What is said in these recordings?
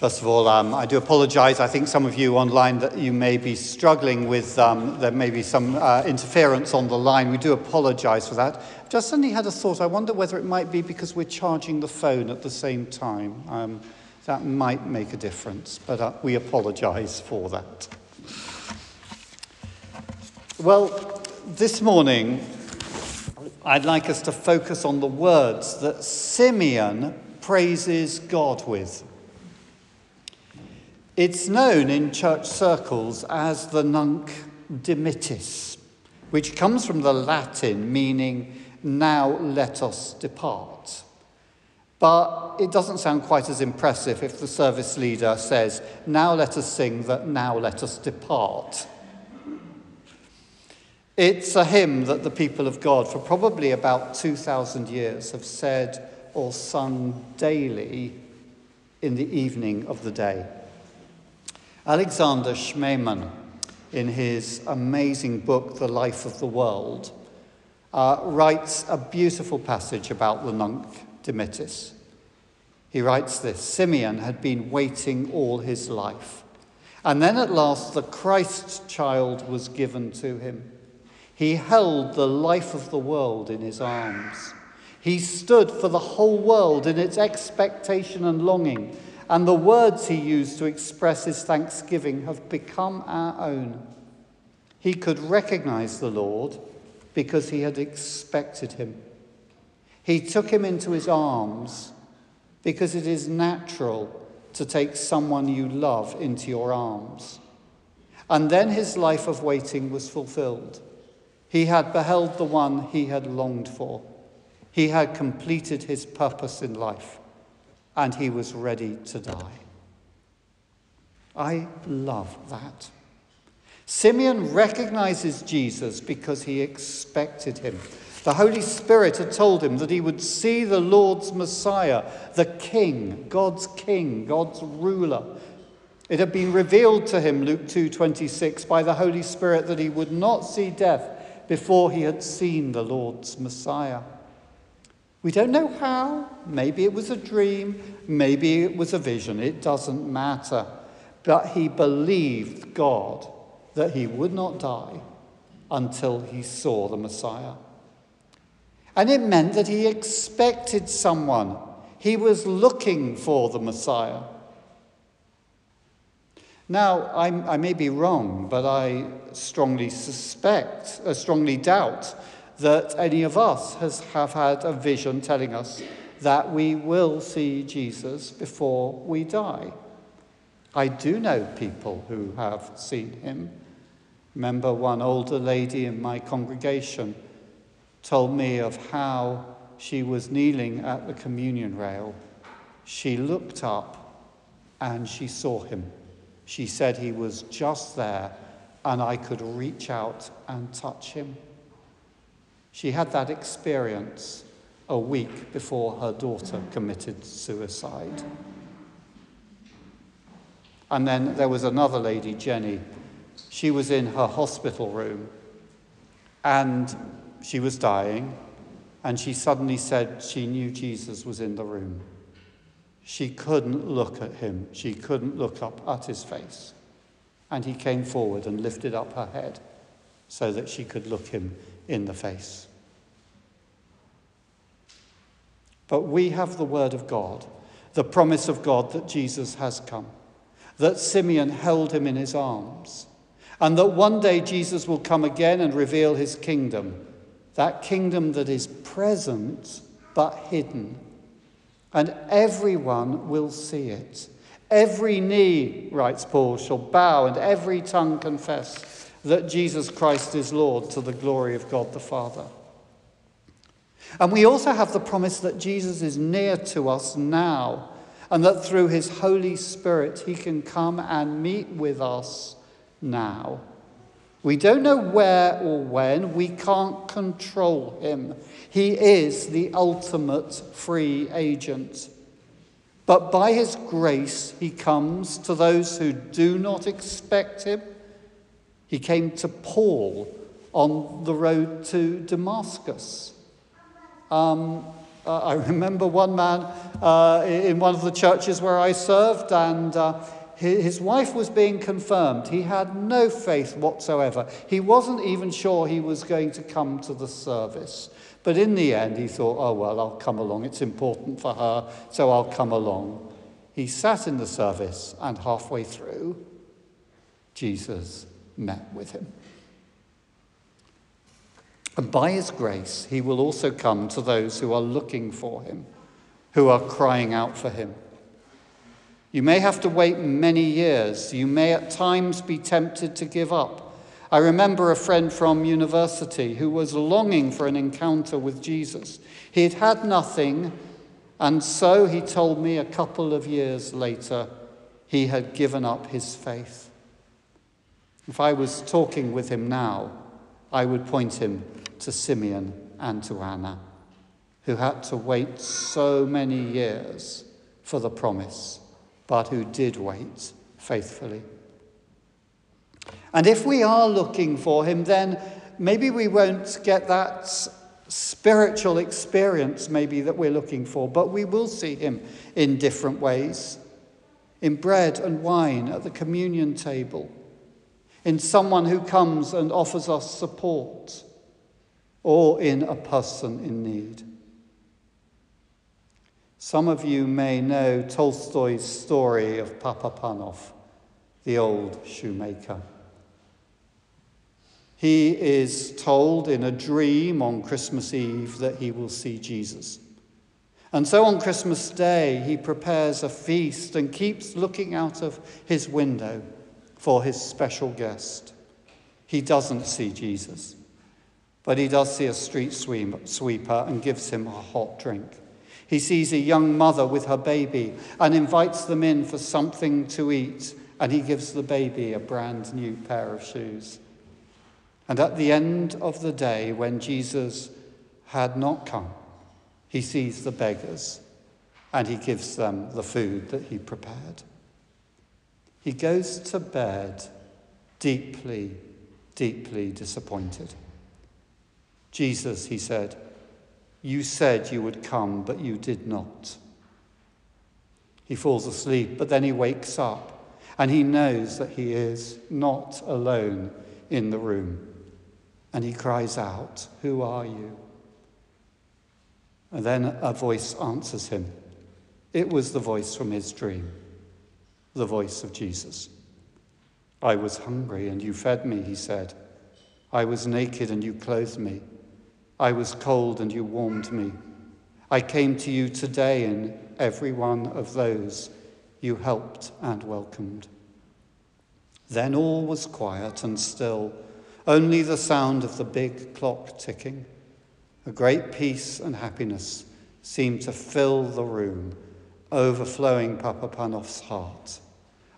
First of all, um, I do apologise. I think some of you online that you may be struggling with, um, there may be some uh, interference on the line. We do apologise for that. Just suddenly had a thought. I wonder whether it might be because we're charging the phone at the same time. Um, that might make a difference, but uh, we apologise for that. Well, this morning, I'd like us to focus on the words that Simeon praises God with. It's known in church circles as the Nunc Dimittis, which comes from the Latin meaning, now let us depart. But it doesn't sound quite as impressive if the service leader says, now let us sing that now let us depart. It's a hymn that the people of God, for probably about 2,000 years, have said or sung daily in the evening of the day. Alexander Schmemann, in his amazing book, The Life of the World, uh, writes a beautiful passage about the Nunc Dimittis. He writes this Simeon had been waiting all his life, and then at last the Christ child was given to him. He held the life of the world in his arms. He stood for the whole world in its expectation and longing and the words he used to express his thanksgiving have become our own. He could recognize the Lord because he had expected him. He took him into his arms because it is natural to take someone you love into your arms. And then his life of waiting was fulfilled. He had beheld the one he had longed for. He had completed his purpose in life and he was ready to die. I love that. Simeon recognizes Jesus because he expected him. The Holy Spirit had told him that he would see the Lord's Messiah, the King, God's King, God's ruler. It had been revealed to him, Luke 2:26, by the Holy Spirit that he would not see death before he had seen the Lord's Messiah. We don't know how. Maybe it was a dream. Maybe it was a vision. It doesn't matter. But he believed God that he would not die until he saw the Messiah. And it meant that he expected someone. He was looking for the Messiah. Now, I'm, i may be wrong, but I strongly suspect, uh, strongly doubt that any of us has, have had a vision telling us that we will see Jesus before we die. I do know people who have seen him. Remember, one older lady in my congregation told me of how she was kneeling at the communion rail. She looked up and she saw him. She said he was just there and I could reach out and touch him. She had that experience a week before her daughter committed suicide. And then there was another lady, Jenny. She was in her hospital room and she was dying, and she suddenly said she knew Jesus was in the room. She couldn't look at him, she couldn't look up at his face. And he came forward and lifted up her head so that she could look him in the face. But we have the word of God, the promise of God that Jesus has come, that Simeon held him in his arms, and that one day Jesus will come again and reveal his kingdom, that kingdom that is present but hidden. And everyone will see it. Every knee, writes Paul, shall bow, and every tongue confess that Jesus Christ is Lord to the glory of God the Father. And we also have the promise that Jesus is near to us now, and that through his Holy Spirit he can come and meet with us now. We don't know where or when, we can't control him. He is the ultimate free agent. But by his grace, he comes to those who do not expect him. He came to Paul on the road to Damascus. Um, I remember one man uh, in one of the churches where I served, and uh, his wife was being confirmed. He had no faith whatsoever. He wasn't even sure he was going to come to the service. But in the end, he thought, oh, well, I'll come along. It's important for her, so I'll come along. He sat in the service, and halfway through, Jesus met with him. And by his grace, he will also come to those who are looking for him, who are crying out for him. You may have to wait many years. You may at times be tempted to give up. I remember a friend from university who was longing for an encounter with Jesus. He had had nothing, and so he told me a couple of years later he had given up his faith. If I was talking with him now, I would point him to Simeon and to Anna, who had to wait so many years for the promise, but who did wait faithfully. And if we are looking for him, then maybe we won't get that spiritual experience, maybe, that we're looking for, but we will see him in different ways in bread and wine at the communion table, in someone who comes and offers us support, or in a person in need. Some of you may know Tolstoy's story of Papa Panov, the old shoemaker. He is told in a dream on Christmas Eve that he will see Jesus. And so on Christmas Day, he prepares a feast and keeps looking out of his window for his special guest. He doesn't see Jesus, but he does see a street sweeper and gives him a hot drink. He sees a young mother with her baby and invites them in for something to eat, and he gives the baby a brand new pair of shoes. And at the end of the day, when Jesus had not come, he sees the beggars and he gives them the food that he prepared. He goes to bed deeply, deeply disappointed. Jesus, he said, you said you would come, but you did not. He falls asleep, but then he wakes up and he knows that he is not alone in the room. And he cries out, Who are you? And then a voice answers him. It was the voice from his dream, the voice of Jesus. I was hungry and you fed me, he said. I was naked and you clothed me. I was cold and you warmed me. I came to you today in every one of those you helped and welcomed. Then all was quiet and still only the sound of the big clock ticking. A great peace and happiness seemed to fill the room, overflowing Papa Panov's heart,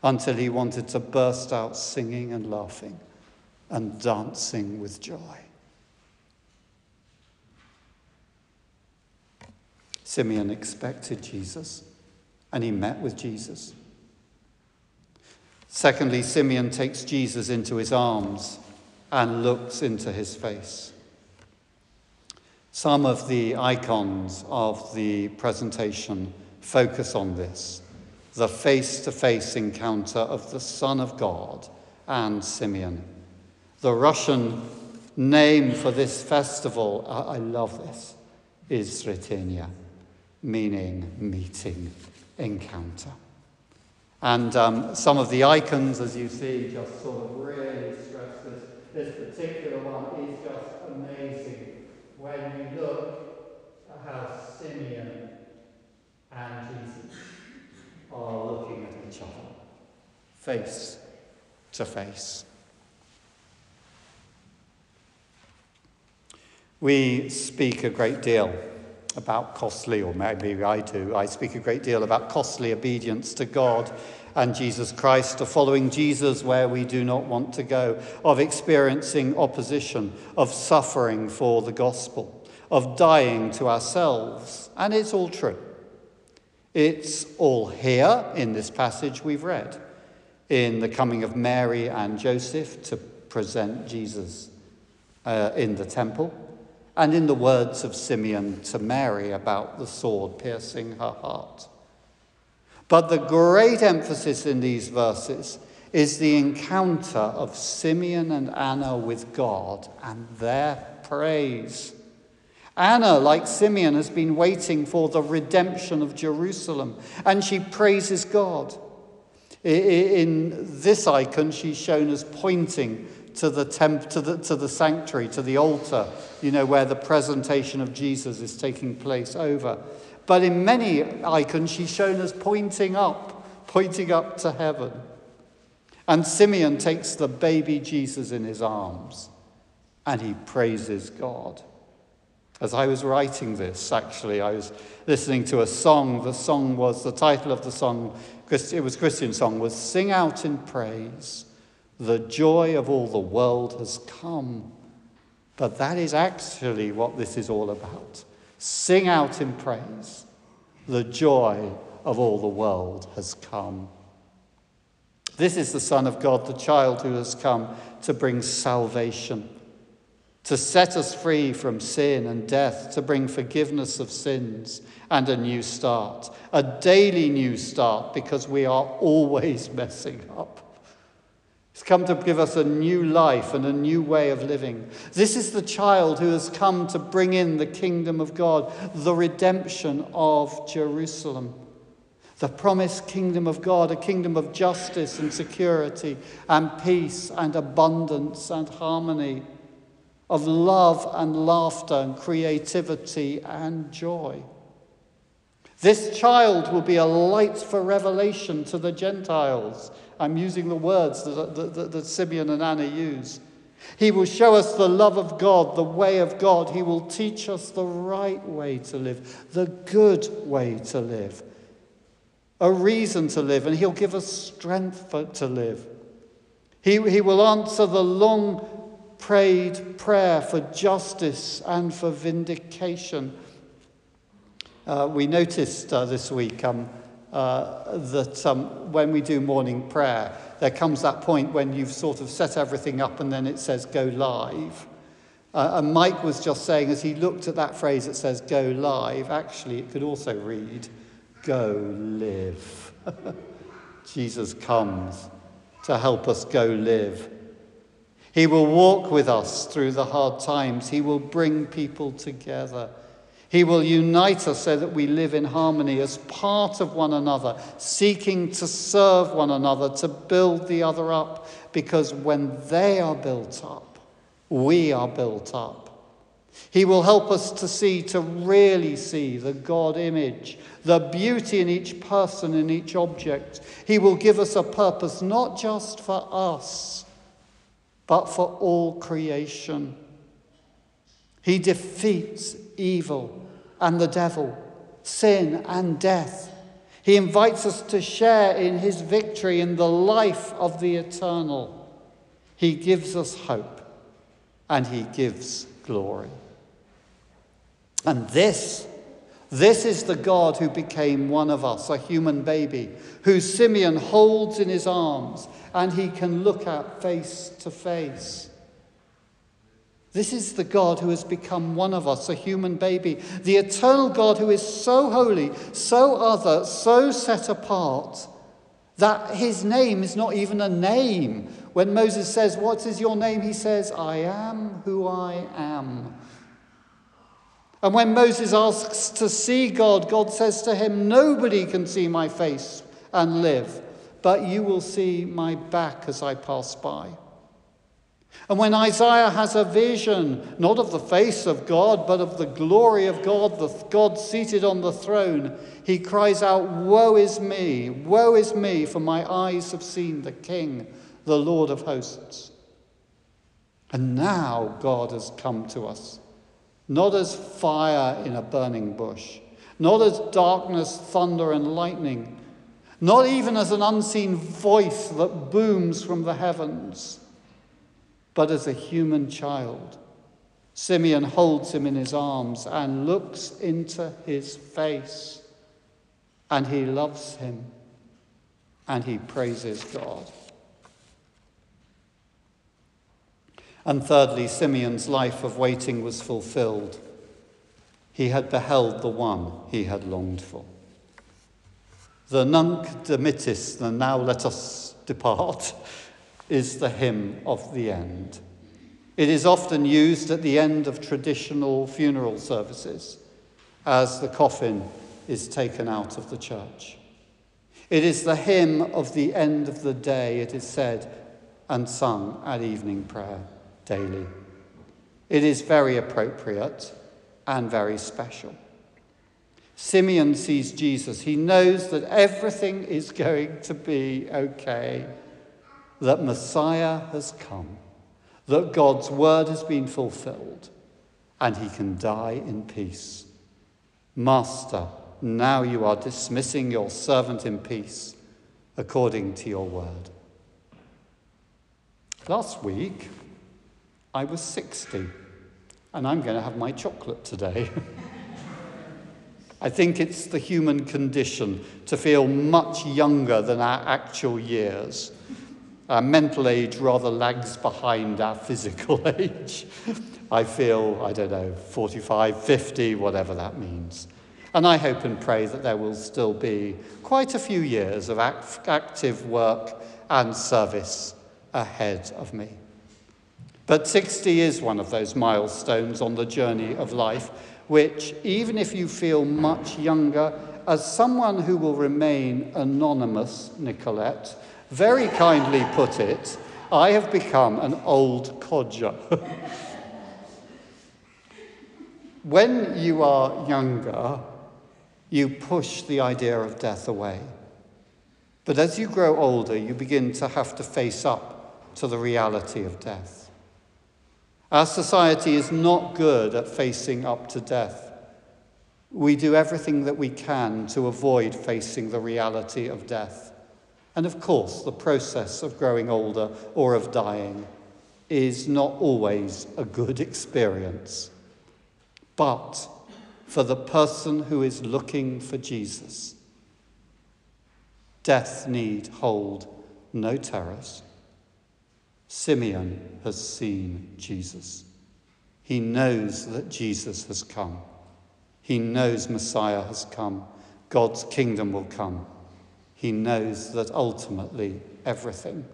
until he wanted to burst out singing and laughing and dancing with joy. Simeon expected Jesus, and he met with Jesus. Secondly, Simeon takes Jesus into his arms and looks into his face. Some of the icons of the presentation focus on this the face to face encounter of the Son of God and Simeon. The Russian name for this festival, I love this, is Sretenia, meaning meeting, encounter. And um, some of the icons, as you see, just sort of really stress this. this particular one is just amazing when you look at how Simeon and Jesus are looking at each other, face to face. We speak a great deal about costly, or maybe I do, I speak a great deal about costly obedience to God and Jesus Christ, of following Jesus where we do not want to go, of experiencing opposition, of suffering for the gospel, of dying to ourselves. And it's all true. It's all here in this passage we've read, in the coming of Mary and Joseph to present Jesus uh, in the temple, and in the words of Simeon to Mary about the sword piercing her heart. But the great emphasis in these verses is the encounter of Simeon and Anna with God and their praise. Anna, like Simeon, has been waiting for the redemption of Jerusalem, and she praises God. In this icon, she's shown as pointing to the, temp, to, the, to the sanctuary, to the altar, you know, where the presentation of Jesus is taking place over. But in many icons, she's shown as pointing up, pointing up to heaven. And Simeon takes the baby Jesus in his arms and he praises God. As I was writing this, actually, I was listening to a song. The song was, the title of the song, it was Christian song, was Sing Out in Praise. The joy of all the world has come. But that is actually what this is all about. Sing out in praise. The joy of all the world has come. This is the Son of God, the child who has come to bring salvation to set us free from sin and death, to bring forgiveness of sins and a new start, a daily new start, because we are always messing up. He's come to give us a new life and a new way of living. This is the child who has come to bring in the kingdom of God, the redemption of Jerusalem. The promised kingdom of God, a kingdom of justice and security and peace and abundance and harmony of love and laughter and creativity and joy. This child will be a light for revelation to the Gentiles. I'm using the words that, that, that, Simeon and Anna use. He will show us the love of God, the way of God. He will teach us the right way to live, the good way to live, a reason to live, and He'll give us strength for, to live. He, he will answer the long prayed prayer for justice and for vindication. Uh, we noticed uh, this week um, uh, that um, when we do morning prayer, there comes that point when you've sort of set everything up and then it says go live. Uh, and Mike was just saying, as he looked at that phrase that says go live, actually it could also read go live. Jesus comes to help us go live. He will walk with us through the hard times. He will bring people together. He will unite us so that we live in harmony as part of one another, seeking to serve one another, to build the other up, because when they are built up, we are built up. He will help us to see, to really see the God image, the beauty in each person, in each object. He will give us a purpose, not just for us but for all creation. He defeats evil and the devil, sin and death. He invites us to share in his victory in the life of the eternal. He gives us hope and he gives glory. And this, this is the God who became one of us, a human baby, who Simeon holds in his arms and he can look at face to face. This is the God who has become one of us, a human baby. The eternal God who is so holy, so other, so set apart that his name is not even a name. When Moses says, What is your name? he says, I am who I am. And when Moses asks to see God, God says to him, Nobody can see my face and live but you will see my back as I pass by. And when Isaiah has a vision, not of the face of God, but of the glory of God, the God seated on the throne, he cries out, Woe is me, woe is me, for my eyes have seen the King, the Lord of hosts. And now God has come to us, not as fire in a burning bush, not as darkness, thunder, and lightning not even as an unseen voice that booms from the heavens, but as a human child. Simeon holds him in his arms and looks into his face, and he loves him and he praises God. And thirdly, Simeon's life of waiting was fulfilled. He had beheld the one he had longed for. The Nunc Dimittis, the Now Let Us Depart, is the hymn of the end. It is often used at the end of traditional funeral services as the coffin is taken out of the church. It is the hymn of the end of the day, it is said and sung at evening prayer daily. It is very appropriate and very special. Simeon sees Jesus. He knows that everything is going to be okay, that Messiah has come, that God's word has been fulfilled, and he can die in peace. Master, now you are dismissing your servant in peace according to your word. Last week, I was 60, and I'm going to have my chocolate today. I think it's the human condition to feel much younger than our actual years. Our mental age rather lags behind our physical age. I feel, I don't know, 45, 50, whatever that means. And I hope and pray that there will still be quite a few years of act- active work and service ahead of me. But 60 is one of those milestones on the journey of life, which, even if you feel much younger, as someone who will remain anonymous, Nicolette, very kindly put it, I have become an old codger. when you are younger, you push the idea of death away. But as you grow older, you begin to have to face up to the reality of death. Our society is not good at facing up to death. We do everything that we can to avoid facing the reality of death. And of course, the process of growing older or of dying is not always a good experience. But for the person who is looking for Jesus, death need hold no terrors. Simeon has seen Jesus. He knows that Jesus has come. He knows Messiah has come. God's kingdom will come. He knows that ultimately everything,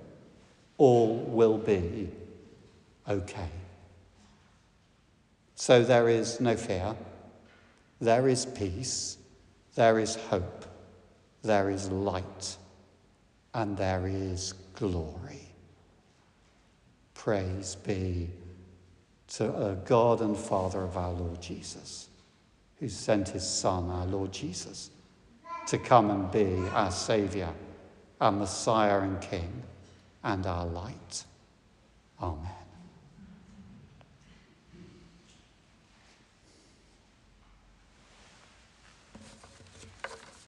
all will be okay. So there is no fear, there is peace, there is hope, there is light, and there is glory. Praise be to a God and Father of our Lord Jesus, who sent his Son, our Lord Jesus, to come and be our Saviour, our Messiah and King, and our light. Amen.